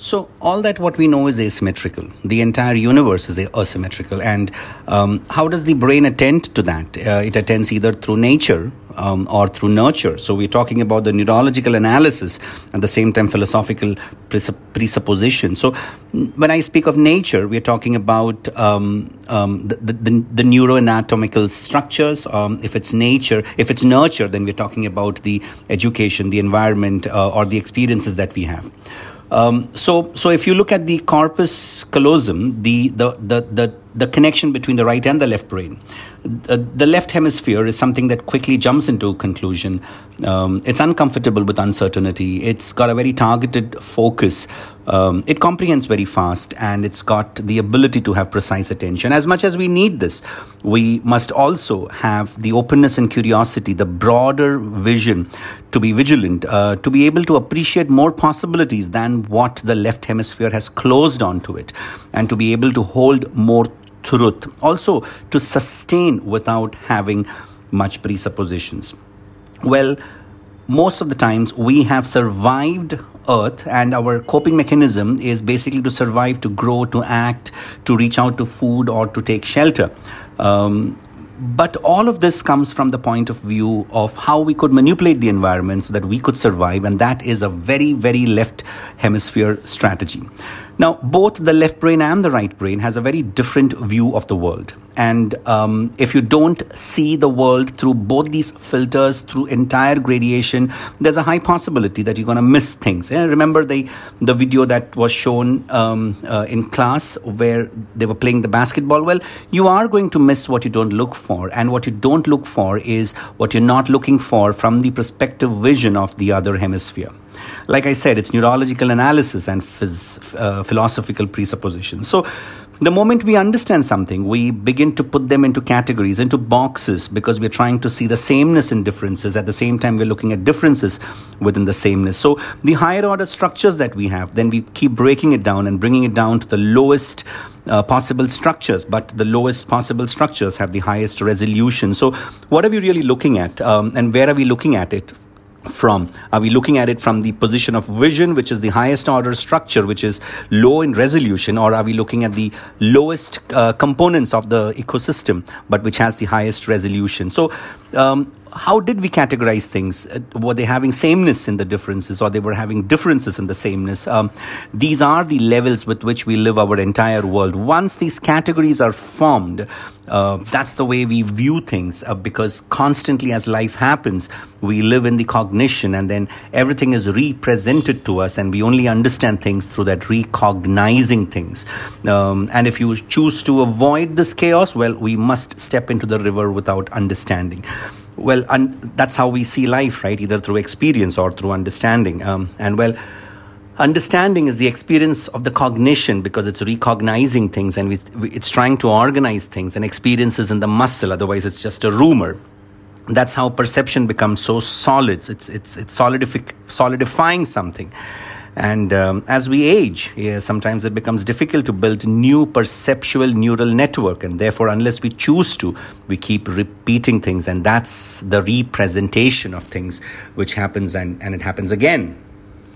So, all that what we know is asymmetrical. The entire universe is asymmetrical. And um, how does the brain attend to that? Uh, it attends either through nature um, or through nurture. So, we're talking about the neurological analysis at the same time philosophical presupposition. So, when I speak of nature, we're talking about um, um the, the, the, neuroanatomical structures. Um, if it's nature, if it's nurture, then we're talking about the education, the environment, uh, or the experiences that we have. Um, so, so if you look at the corpus callosum, the, the, the, the, the connection between the right and the left brain, the left hemisphere is something that quickly jumps into conclusion. Um, it's uncomfortable with uncertainty. It's got a very targeted focus. Um, it comprehends very fast and it's got the ability to have precise attention. As much as we need this, we must also have the openness and curiosity, the broader vision to be vigilant, uh, to be able to appreciate more possibilities than what the left hemisphere has closed onto it, and to be able to hold more truth. Also, to sustain without having much presuppositions. Well, most of the times we have survived earth and our coping mechanism is basically to survive to grow to act to reach out to food or to take shelter um, but all of this comes from the point of view of how we could manipulate the environment so that we could survive, and that is a very, very left hemisphere strategy. Now, both the left brain and the right brain has a very different view of the world. And um, if you don't see the world through both these filters, through entire gradation, there's a high possibility that you're going to miss things. Yeah, remember the the video that was shown um, uh, in class where they were playing the basketball? Well, you are going to miss what you don't look for, and what you don't look for is what you're not looking for from the perspective vision of the other hemisphere. Like I said, it's neurological analysis and phys- uh, philosophical presuppositions. So the moment we understand something, we begin to put them into categories, into boxes, because we're trying to see the sameness in differences. At the same time, we're looking at differences within the sameness. So, the higher order structures that we have, then we keep breaking it down and bringing it down to the lowest uh, possible structures, but the lowest possible structures have the highest resolution. So, what are we really looking at, um, and where are we looking at it? From? Are we looking at it from the position of vision, which is the highest order structure, which is low in resolution, or are we looking at the lowest uh, components of the ecosystem, but which has the highest resolution? So, um, how did we categorize things? Uh, were they having sameness in the differences or they were having differences in the sameness? Um, these are the levels with which we live our entire world. Once these categories are formed, uh, that's the way we view things uh, because constantly as life happens, we live in the cognition and then everything is represented to us and we only understand things through that recognizing things. Um, and if you choose to avoid this chaos, well, we must step into the river without understanding well and that's how we see life right? Either through experience or through understanding. Um, and well understanding is the experience of the cognition because it's recognizing things and we, we, it's trying to organize things and experiences in the muscle. Otherwise it's just a rumor. That's how perception becomes so solid. It's it's it's solidific, solidifying something and um, as we age, yeah, sometimes it becomes difficult to build new perceptual neural network. And therefore, unless we choose to, we keep repeating things. And that's the representation of things which happens and, and it happens again